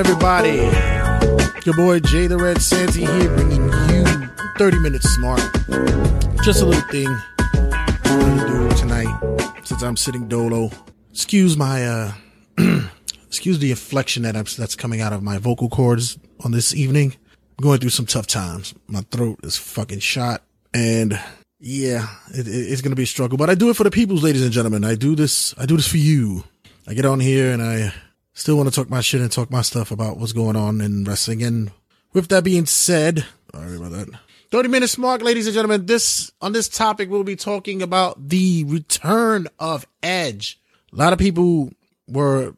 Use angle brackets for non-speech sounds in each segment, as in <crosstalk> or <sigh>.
everybody? Your boy Jay the Red Santy here, bringing you 30 minutes smart. Just a little thing I'm gonna do tonight since I'm sitting dolo. Excuse my, uh, <clears throat> excuse the inflection that I'm, that's coming out of my vocal cords on this evening. I'm going through some tough times. My throat is fucking shot, and yeah, it, it's gonna be a struggle. But I do it for the peoples, ladies and gentlemen. I do this. I do this for you. I get on here and I still want to talk my shit and talk my stuff about what's going on in wrestling. And with that being said, sorry about that. 30 minutes mark, ladies and gentlemen. This, on this topic, we'll be talking about the return of Edge. A lot of people were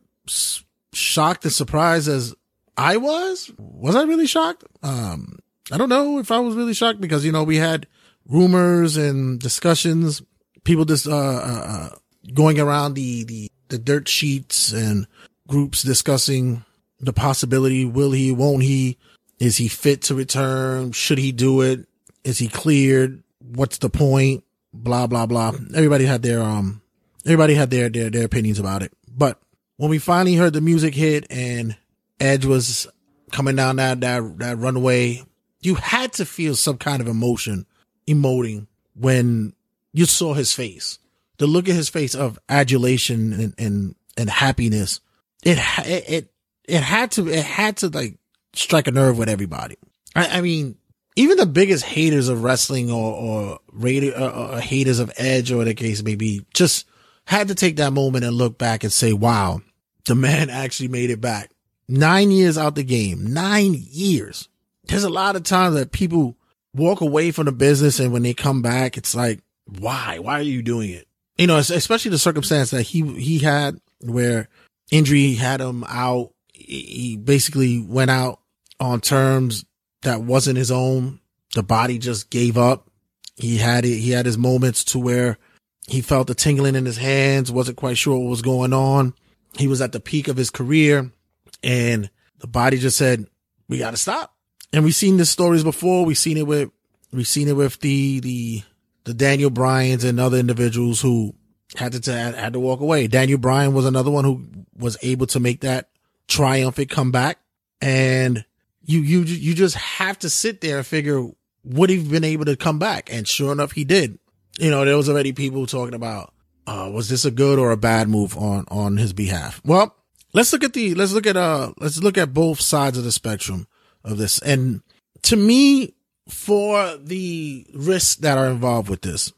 shocked and surprised as I was. Was I really shocked? Um, I don't know if I was really shocked because, you know, we had rumors and discussions, people just, uh, uh, uh going around the, the, the dirt sheets and groups discussing the possibility. Will he? Won't he? Is he fit to return? Should he do it? Is he cleared? What's the point? Blah, blah, blah. Everybody had their, um, everybody had their, their, their opinions about it. But when we finally heard the music hit and Edge was coming down that, that, that runway, you had to feel some kind of emotion emoting when you saw his face the look at his face of adulation and, and, and happiness, it, it, it, had to, it had to like strike a nerve with everybody. I, I mean, even the biggest haters of wrestling or, or, rated, or, or haters of Edge or the case may be just had to take that moment and look back and say, wow, the man <laughs> actually made it back. Nine years out the game, nine years. There's a lot of times that people walk away from the business and when they come back, it's like, why? Why are you doing it? you know, especially the circumstance that he, he had where injury had him out. He basically went out on terms that wasn't his own. The body just gave up. He had it. He had his moments to where he felt the tingling in his hands, wasn't quite sure what was going on. He was at the peak of his career and the body just said, we got to stop. And we've seen this stories before. We've seen it with, we've seen it with the, the, the Daniel Bryans and other individuals who had to, had to walk away. Daniel Bryan was another one who was able to make that triumphant comeback. And you, you, you just have to sit there and figure, would he been able to come back? And sure enough, he did. You know, there was already people talking about, uh, was this a good or a bad move on, on his behalf? Well, let's look at the, let's look at, uh, let's look at both sides of the spectrum of this. And to me, for the risks that are involved with this.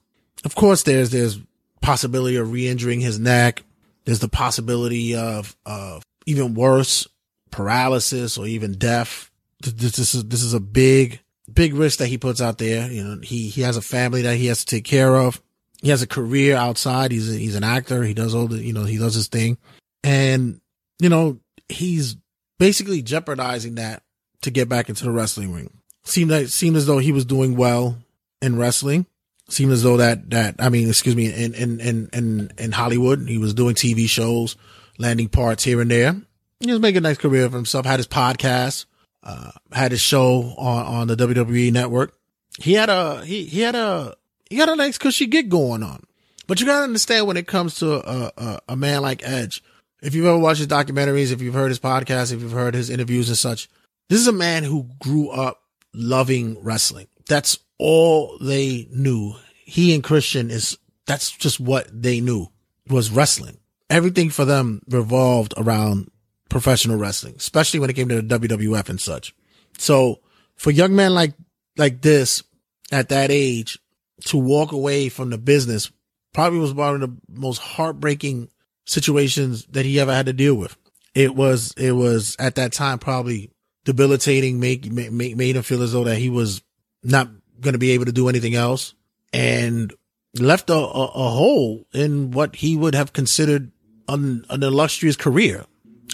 Of course, there's, there's possibility of re-injuring his neck. There's the possibility of, of even worse paralysis or even death. This, this is, this is a big, big risk that he puts out there. You know, he, he has a family that he has to take care of. He has a career outside. He's, a, he's an actor. He does all the, you know, he does his thing and, you know, he's basically jeopardizing that to get back into the wrestling ring seemed like seemed as though he was doing well in wrestling. Seemed as though that that I mean, excuse me, in in in in, in Hollywood, he was doing TV shows, landing parts here and there. He was making a nice career for himself. Had his podcast, uh, had his show on on the WWE network. He had a he he had a he had a nice cushy gig going on. But you gotta understand when it comes to a, a, a man like Edge. If you've ever watched his documentaries, if you've heard his podcast, if you've heard his interviews and such, this is a man who grew up loving wrestling. That's all they knew. He and Christian is, that's just what they knew was wrestling. Everything for them revolved around professional wrestling, especially when it came to the WWF and such. So for young men like, like this at that age to walk away from the business probably was one of the most heartbreaking situations that he ever had to deal with. It was, it was at that time probably debilitating, make, make, made him feel as though that he was not going to be able to do anything else and left a, a, a hole in what he would have considered an, an illustrious career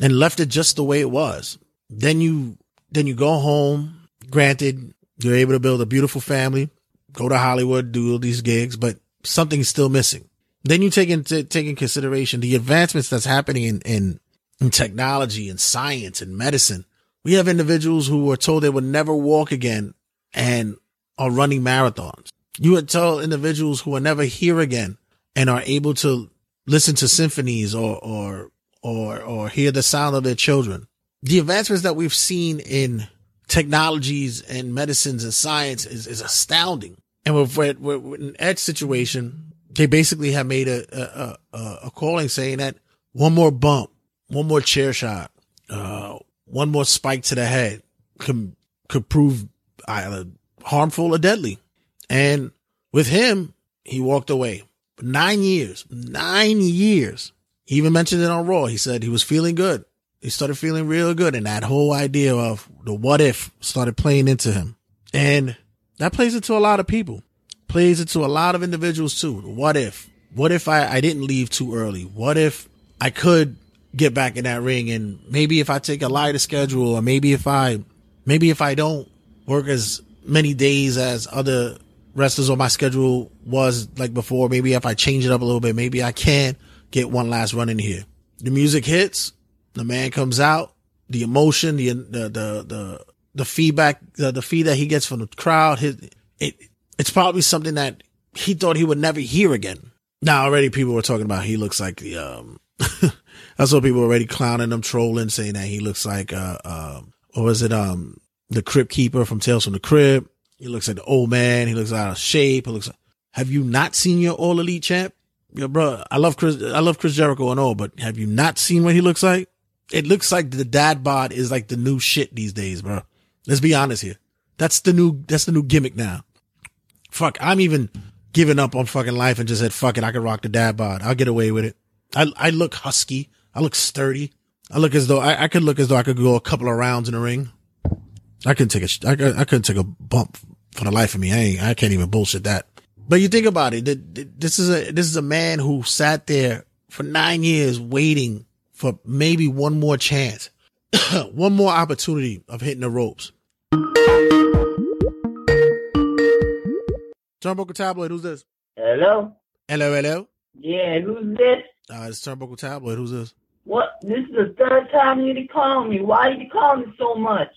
and left it just the way it was. Then you, then you go home. Granted, you're able to build a beautiful family, go to Hollywood, do all these gigs, but something's still missing. Then you take into, take in consideration the advancements that's happening in, in, in technology and science and medicine we have individuals who were told they would never walk again and are running marathons. You would tell individuals who will never hear again and are able to listen to symphonies or, or, or, or hear the sound of their children. the advancements that we've seen in technologies and medicines and science is, is astounding. And with, with, with an edge situation, they basically have made a, a, a, a calling saying that one more bump, one more chair shot, uh, one more spike to the head could, could prove either harmful or deadly. And with him, he walked away. Nine years, nine years. He even mentioned it on Raw. He said he was feeling good. He started feeling real good. And that whole idea of the what if started playing into him. And that plays into a lot of people, plays into a lot of individuals too. What if, what if I, I didn't leave too early? What if I could get back in that ring and maybe if I take a lighter schedule or maybe if I, maybe if I don't work as many days as other wrestlers on my schedule was like before. Maybe if I change it up a little bit, maybe I can get one last run in here. The music hits, the man comes out, the emotion, the the the the, the feedback, the, the feed that he gets from the crowd, his, it it's probably something that he thought he would never hear again. Now already people were talking about he looks like the um <laughs> I saw people already clowning him, trolling, saying that he looks like uh um what was it um the Crypt Keeper from Tales from the Crypt. He looks like the old man. He looks out of shape. He looks. Like, have you not seen your All Elite champ? Yo, bro, I love Chris. I love Chris Jericho and all, but have you not seen what he looks like? It looks like the dad bod is like the new shit these days, bro. Let's be honest here. That's the new. That's the new gimmick now. Fuck, I'm even giving up on fucking life and just said, fuck it, I can rock the dad bod. I'll get away with it. I I look husky. I look sturdy. I look as though I, I could look as though I could go a couple of rounds in the ring. I couldn't take a, I, I couldn't take a bump for the life of me. I ain't, I can't even bullshit that. But you think about it. This is a, this is a man who sat there for nine years waiting for maybe one more chance, <coughs> one more opportunity of hitting the ropes. Turnbuckle Tabloid, who's this? Hello? Hello, hello? Yeah, who's this? Uh, it's Turnbuckle Tabloid, who's this? What? This is the third time you call me. Why you call me so much?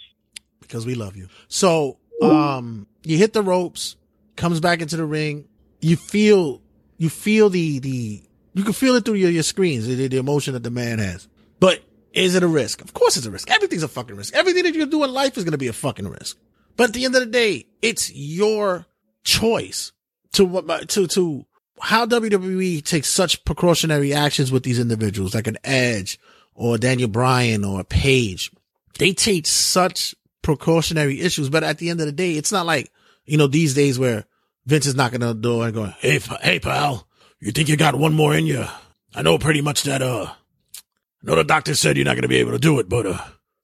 Because we love you. So, um, you hit the ropes, comes back into the ring. You feel, you feel the, the, you can feel it through your, your screens, the, the emotion that the man has. But is it a risk? Of course it's a risk. Everything's a fucking risk. Everything that you do in life is going to be a fucking risk. But at the end of the day, it's your choice to, to, to how WWE takes such precautionary actions with these individuals, like an Edge or Daniel Bryan or Paige. They take such precautionary issues. But at the end of the day, it's not like, you know, these days where Vince is knocking on the door and going, Hey, hey, pal, you think you got one more in you? I know pretty much that, uh, I know the doctor said you're not going to be able to do it, but, uh,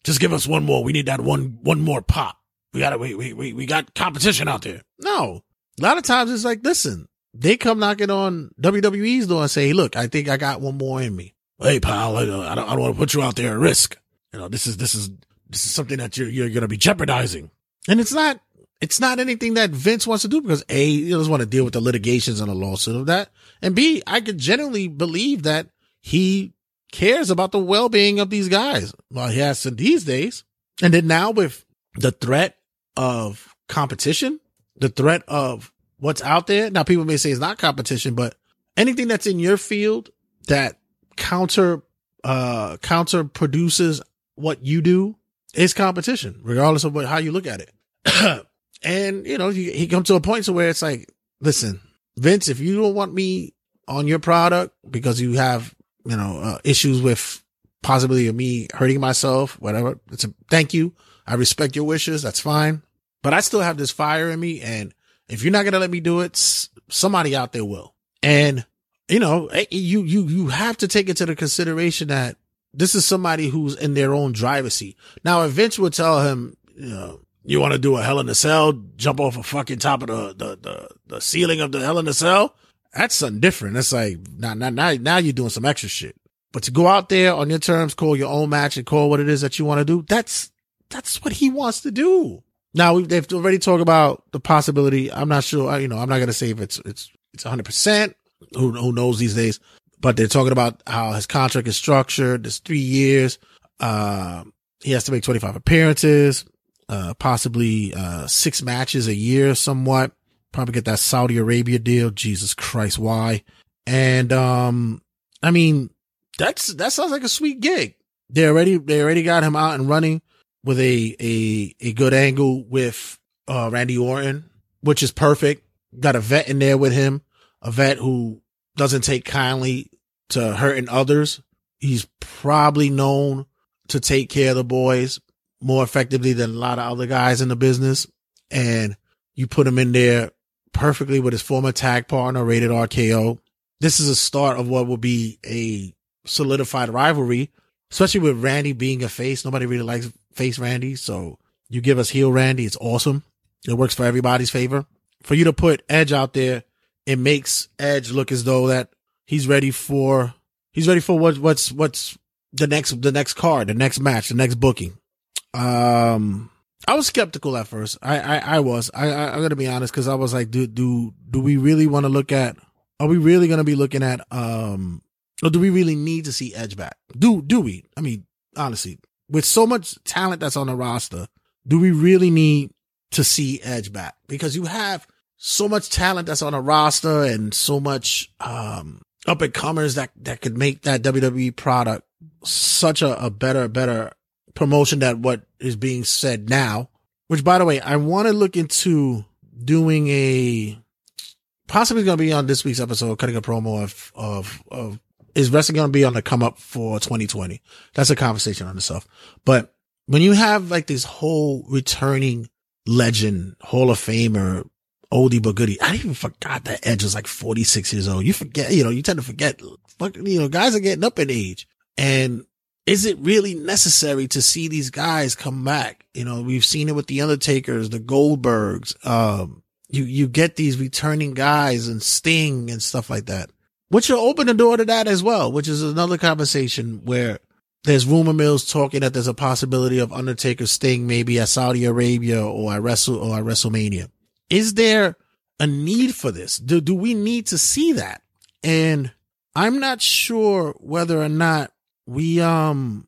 just give us one more. We need that one, one more pop. We got to, we, we, we, we got competition out there. No. A lot of times it's like, listen, they come knocking on WWE's door and say, hey, look, I think I got one more in me. Hey, pal, I I don't, I don't want to put you out there at risk. You know, this is, this is, this is something that you're, you're going to be jeopardizing. And it's not, it's not anything that Vince wants to do because A, he doesn't want to deal with the litigations and the lawsuit of that. And B, I could genuinely believe that he cares about the well-being of these guys. Well, he has to these days. And then now with the threat of competition, the threat of what's out there. Now people may say it's not competition, but anything that's in your field that counter, uh, counter produces what you do is competition, regardless of what, how you look at it. <clears throat> and, you know, he, he comes to a point to where it's like, listen, Vince, if you don't want me on your product because you have, you know, uh, issues with possibly me hurting myself, whatever, it's a thank you. I respect your wishes. That's fine. But I still have this fire in me. And if you're not to let me do it, somebody out there will. And, you know, eh, you, you, you have to take into the consideration that this is somebody who's in their own driver's seat. Now, Vince would tell him, you know, you want to do a hell in a cell, jump off a fucking top of the, the, the, the ceiling of the hell in a cell. That's something different. That's like, now, now, now, now you're doing some extra shit. But to go out there on your terms, call your own match and call what it is that you want to do, that's, that's what he wants to do. Now they've already talked about the possibility. I'm not sure. You know, I'm not going to say if it's, it's, it's hundred percent. Who, who knows these days? But they're talking about how his contract is structured. There's three years. Uh, he has to make 25 appearances, uh, possibly, uh, six matches a year somewhat. Probably get that Saudi Arabia deal. Jesus Christ. Why? And, um, I mean, that's, that sounds like a sweet gig. they already they already got him out and running with a a a good angle with uh Randy Orton, which is perfect. Got a vet in there with him, a vet who doesn't take kindly to hurting others. He's probably known to take care of the boys more effectively than a lot of other guys in the business. And you put him in there perfectly with his former tag partner, Rated RKO. This is a start of what will be a solidified rivalry, especially with Randy being a face. Nobody really likes face Randy. So you give us heel Randy. It's awesome. It works for everybody's favor. For you to put Edge out there, it makes Edge look as though that he's ready for, he's ready for what, what's, what's the next, the next card, the next match, the next booking. Um, I was skeptical at first. I, I, I was, I, I, I'm going to be honest. Cause I was like, do, do, do we really want to look at, are we really to be looking at, um, or do we really need to see Edge back? Do, do we? I mean, honestly, with so much talent that's on the roster, do we really need to see Edge back? Because you have so much talent that's on a roster and so much, um, up and comers that, that could make that WWE product such a, a better, better promotion than what is being said now. Which, by the way, I want to look into doing a possibly going to be on this week's episode, cutting a promo of of of is wrestling going to be on the come up for 2020. That's a conversation on itself. But when you have like this whole returning legend, Hall of Famer, oldie but goodie, I even forgot that Edge was like 46 years old. You forget, you know, you tend to forget, fuck, you know, guys are getting up in age and is it really necessary to see these guys come back? You know, we've seen it with the Undertakers, the Goldbergs. Um, you, you get these returning guys and Sting and stuff like that, which will open the door to that as well, which is another conversation where there's rumor mills talking that there's a possibility of Undertaker Sting maybe at Saudi Arabia or at Wrestle or at WrestleMania. Is there a need for this? Do, do we need to see that? And I'm not sure whether or not we um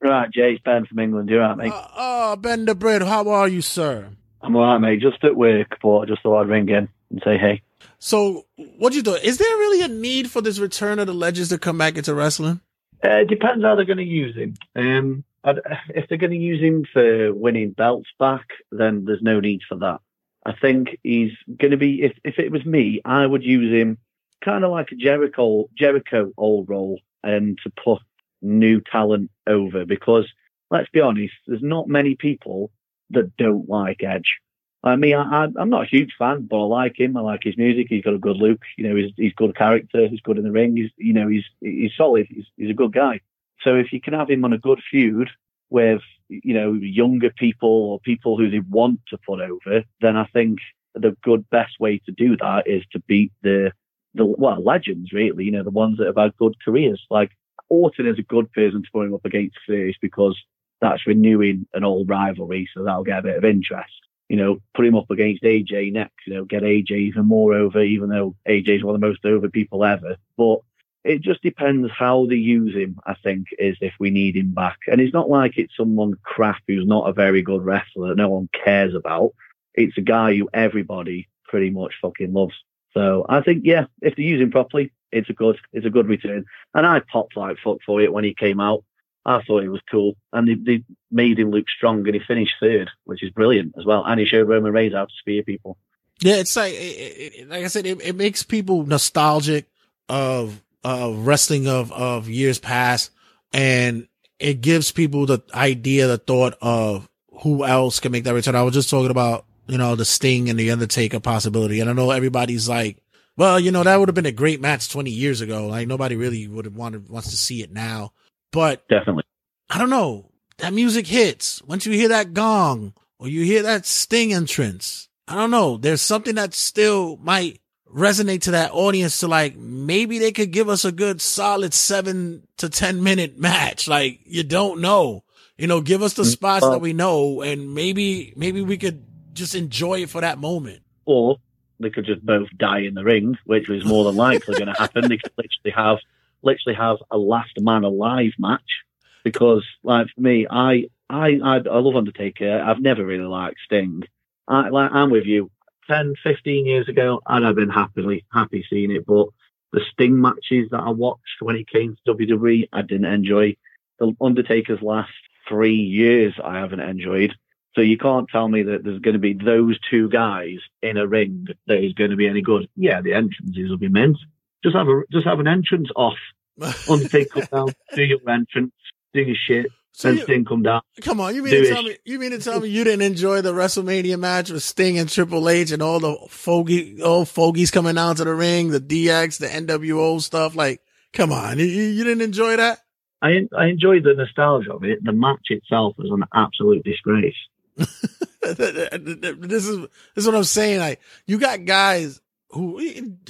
Right, Jay, it's Ben from England. You're right, mate. uh, uh Ben the Bread, how are you, sir? I'm alright, mate. Just at work, but I just thought I'd ring in and say hey. So, what do you do? Is there really a need for this return of the legends to come back into wrestling? Uh, it depends how they're going to use him. Um, I'd- if they're going to use him for winning belts back, then there's no need for that. I think he's going to be. If if it was me, I would use him kind of like a Jericho Jericho old role, and to put new talent over because let's be honest, there's not many people that don't like Edge. I mean, I, I'm not a huge fan, but I like him. I like his music. He's got a good look. You know, he's he's good character. He's good in the ring. He's you know he's he's solid. He's he's a good guy. So if you can have him on a good feud with you know younger people or people who they want to put over, then I think the good best way to do that is to beat the the well legends really. You know the ones that have had good careers. Like Orton is a good person to put him up against first because that's renewing an old rivalry, so that'll get a bit of interest. You know, put him up against AJ next. You know, get AJ even more over, even though AJ is one of the most over people ever. But it just depends how they use him, I think, is if we need him back. And it's not like it's someone crap who's not a very good wrestler that no one cares about. It's a guy who everybody pretty much fucking loves. So I think, yeah, if they use him properly, it's a good, it's a good return. And I popped like fuck for it when he came out. I thought it was cool. And they, they made him look strong and he finished third, which is brilliant as well. And he showed Roman Reigns how to spear people. Yeah, it's like, it, it, like I said, it, it makes people nostalgic of, of wrestling of, of years past. And it gives people the idea, the thought of who else can make that return. I was just talking about, you know, the Sting and the Undertaker possibility. And I know everybody's like, well, you know, that would have been a great match 20 years ago. Like nobody really would have wanted, wants to see it now. But Definitely. I don't know. That music hits. Once you hear that gong or you hear that Sting entrance, I don't know. There's something that still might resonate to that audience to like, maybe they could give us a good solid seven to 10 minute match. Like you don't know, you know, give us the mm, spots Well- that we know and maybe, maybe we could just enjoy it for that moment. Or they could just both die in the ring, which is more than likely going to happen. They could literally have, literally have a last man alive match. Because, like for me, I, I, I, I love Undertaker. I've never really liked Sting. I, like, I'm with you. 10, 15 years ago, I'd have been happily happy seeing it, but The Sting matches that I watched when he came to WWE, I didn't enjoy. The Undertaker's last three years, I haven't enjoyed. So you can't tell me that there's going to be those two guys in a ring that is going to be any good. Yeah, the entrances will be mint. Just have a just have an entrance off. <laughs> Undertaker down, do your entrance, do your shit, So you- Sting come down. Come on, you mean to tell me you mean to tell me you didn't enjoy the WrestleMania match with Sting and Triple H and all the fogey old fogies coming out to the ring, the DX, the NWO stuff? Like, come on, you, you didn't enjoy that? I I enjoyed the nostalgia of it. The match itself was an absolute disgrace. <laughs> this is this is what I'm saying. Like, you got guys who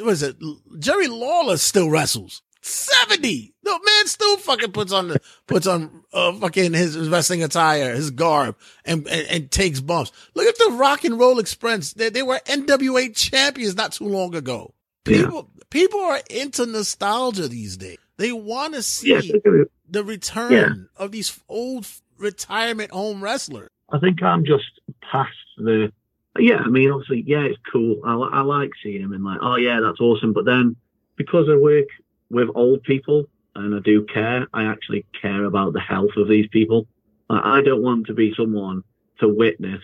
was it? Jerry Lawler still wrestles. Seventy. The man still fucking puts on the puts on uh, fucking his wrestling attire, his garb, and, and and takes bumps. Look at the Rock and Roll Express. They, they were NWA champions not too long ago. Yeah. People people are into nostalgia these days. They want to see Yeah, the return Yeah. of these old retirement home wrestlers. I think I'm just past the. Yeah, I mean, obviously, yeah, it's cool. I, I like seeing him and like, oh yeah, that's awesome. But then because I work with old people and I do care, I actually care about the health of these people. I don't want to be someone to witness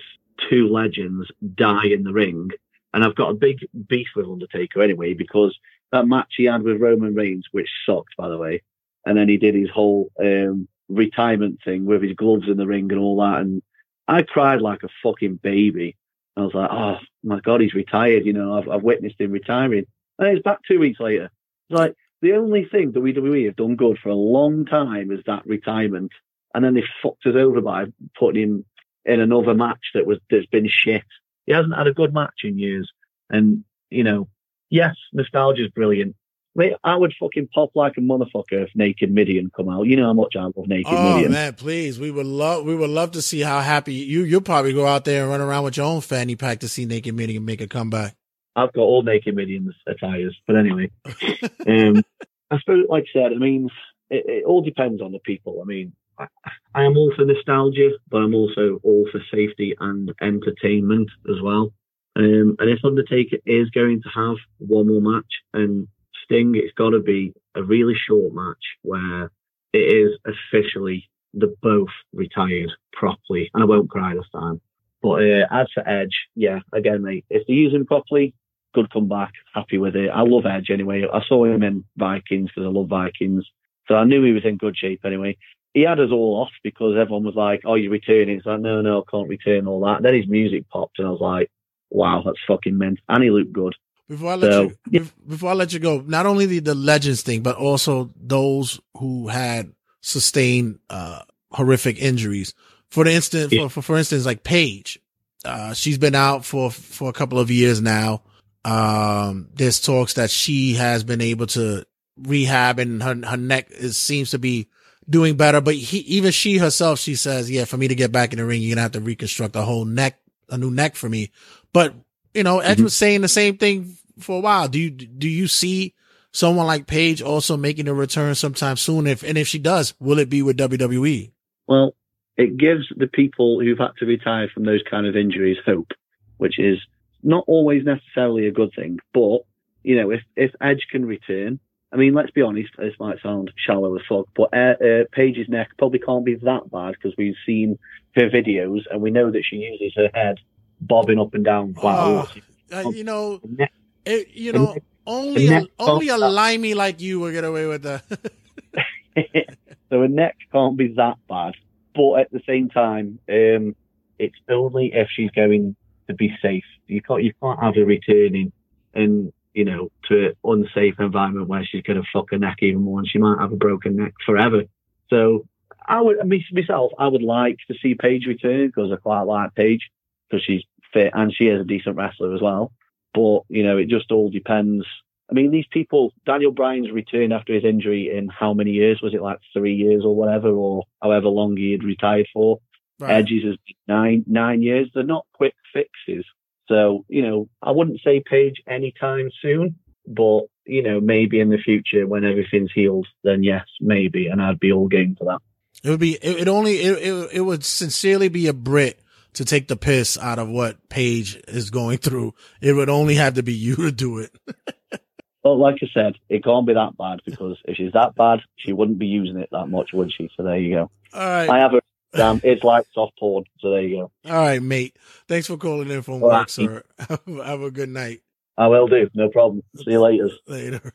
two legends die in the ring. And I've got a big beef with Undertaker anyway because that match he had with Roman Reigns, which sucked by the way, and then he did his whole um, retirement thing with his gloves in the ring and all that, and I cried like a fucking baby. I was like, oh my god, he's retired. You know, I've, I've witnessed him retiring, and he's back two weeks later. It's like the only thing that WWE have done good for a long time is that retirement, and then they fucked us over by putting him in another match that was that's been shit. He hasn't had a good match in years, and you know, yes, nostalgia is brilliant. Mate, I would fucking pop like a motherfucker if Naked Mideon come out. You know how much I love Naked Oh Mideon. Oh man, please. We would love we would love to see how happy you you'll probably go out there and run around with your own fanny pack to see Naked Mideon make a comeback. I've got all Naked Mideon's attires, but anyway, <laughs> um, I suppose, like I said, I mean, it, it all depends on the people. I mean, I, I am all for nostalgia, but I'm also all for safety and entertainment as well. Um, and if Undertaker is going to have one more match and Sting, it's got to be a really short match where it is officially the both retired properly. And I won't cry this time. But uh, as for Edge, yeah, again, mate, if they use him properly, good comeback, happy with it. I love Edge anyway. I saw him in Vikings because I love Vikings. So I knew he was in good shape anyway. He had us all off because everyone was like, oh, you're returning. It's like, no, no, I can't return all that. Then his music popped and I was like, wow, that's fucking mint. And he looked good. Before I let So, you bef- before I let you go, not only the, the legends thing, but also those who had sustained uh horrific injuries. For the instance, Yeah. for, for for instance, like Paige, uh, she's been out for for a couple of years now. Um, there's talks that she has been able to rehab and her her neck is seems to be doing better. But he, even she herself, she says, "Yeah, for me to get back in the ring, you're gonna have to reconstruct a whole neck, a new neck for me." But you know, Edge Mhm. was saying the same thing for a while. Do you do you see someone like Paige also making a return sometime soon? If and if she does, will it be with? WWE? Well, it gives the people who've had to retire from those kind of injuries hope, which is not always necessarily a good thing. But, you know, if, if Edge can return, I mean, let's be honest, this might sound shallow as fuck, but uh, uh, Paige's neck probably can't be that bad because we've seen her videos and we know that she uses her head bobbing up and down quite a lot. Uh, you know, it, you know, only a, only a limey like you will get away with that. <laughs> so her neck can't be that bad. But at the same time, um, it's only if she's going to be safe. You can't you can't have her returning and you know to an unsafe environment where she's going to fuck her neck even more, and she might have a broken neck forever. So I would myself, I would like to see Paige return because I quite like Paige because she's fit and she is a decent wrestler as well. But you know, it just all depends. I mean, these people, Daniel Bryan's returned after his injury in how many years? Was it like three years or whatever, or however long he had retired for? Edge's is nine nine years. They're not quick fixes. So, you know, I wouldn't say Paige anytime soon, but you know, maybe in the future when everything's healed, then yes, maybe, and I'd be all game for that. It would be. It, it only. It, it it would sincerely be a Brit to take the piss out of what Paige is going through. It would only have to be you to do it. <laughs> But like I said, it can't be that bad because if she's that bad, she wouldn't be using it that much, would she? So there you go. All right. I have a um, it's like soft porn. So there you go. All right, mate. Thanks for calling in from All work, right. sir. <laughs> have a good night. I will do. No problem. See you later. later.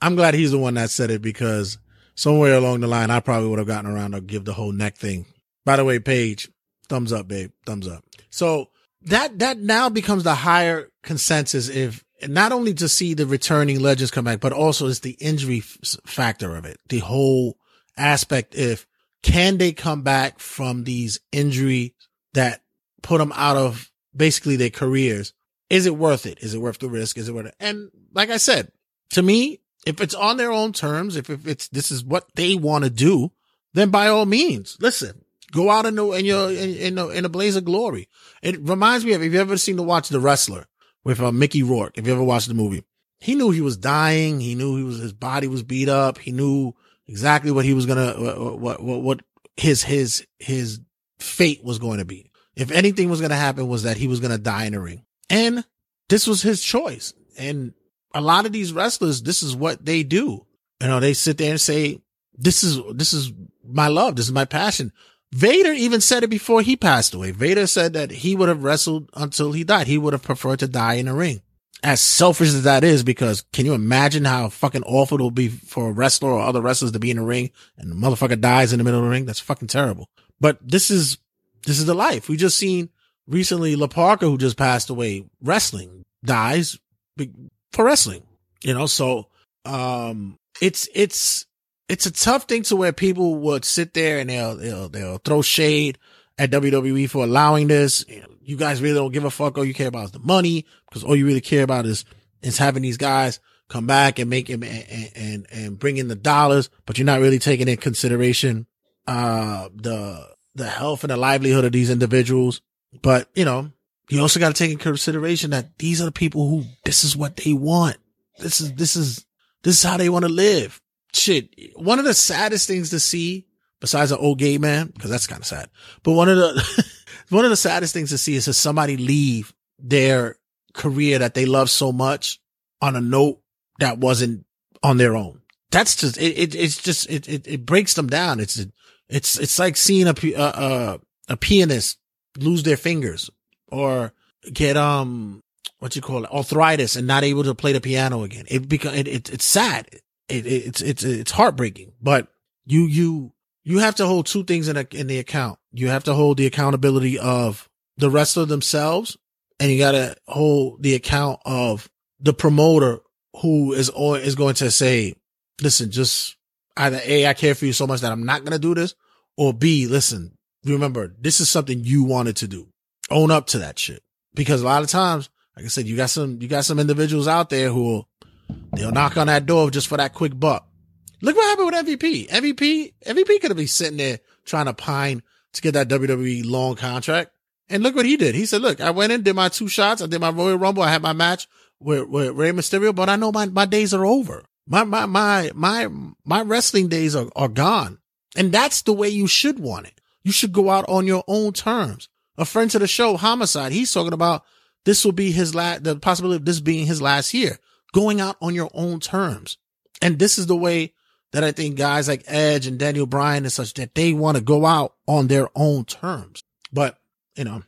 I'm glad he's the one that said it because somewhere along the line, I probably would have gotten around to give the whole neck thing. By the way, Paige, thumbs up, babe, thumbs up. So that that now becomes the higher consensus if not only to see the returning legends come back, but also it's the injury f- factor of it, the whole aspect. If can they come back from these injuries that put them out of basically their careers? Is it worth it? Is it worth the risk? Is it worth it? And like I said, to me, if it's on their own terms, if, if it's, this is what they want to do, then by all means, listen, go out in the, in your, in, in, a, in a blaze of glory. It reminds me of, if you ever seen to watch The Wrestler with uh, Mickey Rourke, if you ever watched the movie, he knew he was dying. He knew he was, his body was beat up. He knew exactly what he was to, what, what, what, his, his, his fate was going to be. If anything was to happen was that he was to die in a ring. And this was his choice. And a lot of these wrestlers, this is what they do. You know, they sit there and say, this is, this is my love. This is my passion. Vader even said it before he passed away. Vader said that he would have wrestled until he died. He would have preferred to die in a ring. As selfish as that is, because can you imagine how fucking awful it'll be for a wrestler or other wrestlers to be in the ring and the motherfucker dies in the middle of the ring? That's fucking terrible. But this is, this is the life. We just seen recently La Parka, who just passed away, wrestling dies for wrestling, you know, so, um, it's, it's, it's a tough thing to where people would sit there and they'll, they'll, they'll throw shade at WWE for allowing this. You, guys really don't give a fuck. All you care about is the money because all you really care about is, is having these guys come back and make him and, and, and bring in the dollars, but you're not really taking in consideration, uh, the, the health and the livelihood of these individuals. But, you know, you also got to take in consideration that these are the people who, this is what they want. This is, this is, this is how they want to live. Shit. One of the saddest things to see besides an old gay man, because that's kind of sad, but one of the, <laughs> one of the saddest things to see is to somebody leave their career that they love so much on a note that wasn't on their own. That's just, it, it it's just, it, it, it breaks them down. It's, it's, it's like seeing a, a, a, pianist lose their fingers or get, um, what you call it, arthritis and not able to play the piano again. It become, it, it it's sad. It, it, it's, it's, it's heartbreaking, but you, you, you have to hold two things in a, in the account. You have to hold the accountability of the wrestler themselves and you got to hold the account of the promoter who is, or is going to say, listen, just either A, I care for you so much that I'm not going to do this or B, listen, remember, this is something you wanted to do. Own up to that shit. Because a lot of times, like I said, you got some, you got some individuals out there who will, they'll knock on that door just for that quick buck. Look what happened with MVP. MVP, MVP could have been sitting there trying to pine to get that WWE long contract. And look what he did. He said, look, I went in, did my two shots. I did my Royal Rumble. I had my match with, with Rey Mysterio, but I know my, my days are over. My, my, my, my, my wrestling days are, are gone. And that's the way you should want it. You should go out on your own terms. A friend to the show, Homicide, he's talking about this will be his last, the possibility of this being his last year, going out on your own terms. And this is the way that I think guys like Edge and Daniel Bryan and such that they want to go out on their own terms. But, you know,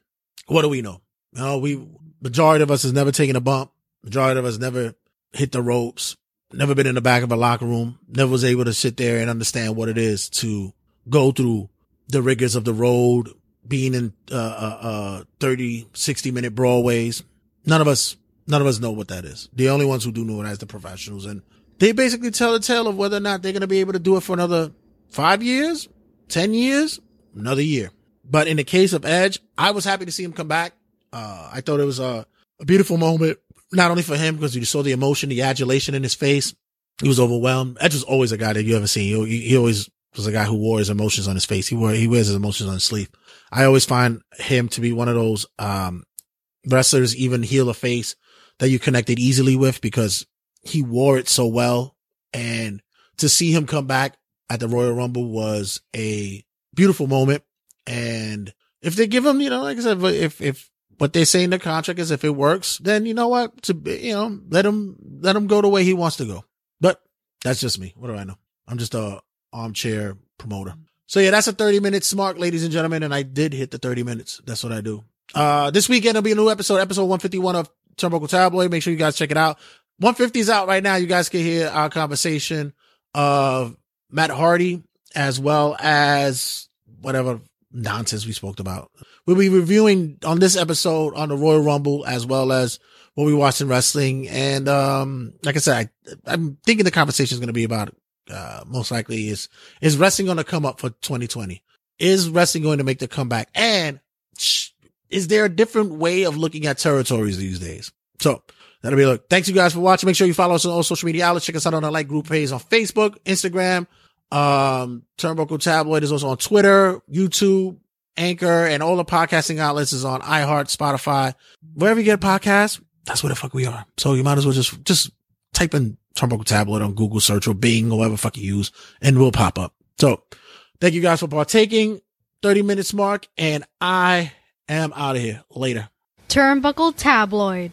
what do we know? You know, we, majority of us has never taken a bump. Majority of us never hit the ropes, never been in the back of a locker room, never was able to sit there and understand what it is to go through the rigors of the road, being in, uh, uh, uh 30, 60 minute broadways. None of us, none of us know what that is. The only ones who do know it as the professionals. And they basically tell the tale of whether or not they're going to be able to do it for another five years, 10 years, another year. But in the case of Edge, I was happy to see him come back. Uh, I thought it was a, a beautiful moment, not only for him, because you saw the emotion, the adulation in his face. He was overwhelmed. Edge was always a guy that you ever seen. He, he always was a guy who wore his emotions on his face. He wore, he wears his emotions on his sleeve. I always find him to be one of those, um, wrestlers, even heel or face that you connected easily with because he wore it so well. And to see him come back at the Royal Rumble was a beautiful moment. And if they give him, you know, like I said, if, if what they say in the contract is if it works, then you know what, to, you know, let him let him go the way he wants to go. But that's just me. What do I know? I'm just a armchair promoter. So yeah, that's a 30 minute smart, ladies and gentlemen. And I did hit the 30 minutes. That's what I do. Uh, this weekend there'll be a new episode, episode 151 of Turnbuckle Tabloid. Make sure you guys check it out. 150 is out right now. You guys can hear our conversation of Matt Hardy as well as whatever nonsense we spoke about. We'll be reviewing on this episode on the Royal Rumble as well as what we watched in wrestling. And, um, like I said, I, am thinking the conversation is going to be about, uh, most likely is, is wrestling going to come up for 2020? Is wrestling going to make the comeback? And is there a different way of looking at territories these days? So that'll be look. Thanks you guys for watching. Make sure you follow us on all social media outlets. Check us out on our like group page on Facebook, Instagram. Um, Turnbuckle Tabloid is also on Twitter, YouTube, Anchor, and all the podcasting outlets is on iHeart, Spotify, wherever you get a podcast. That's where the fuck we are. So you might as well just, just type in Turnbuckle Tabloid on Google search or Bing or whatever fuck you use and we'll pop up. So thank you guys for partaking. 30 minutes mark and I am out of here. Later. Turnbuckle Tabloid.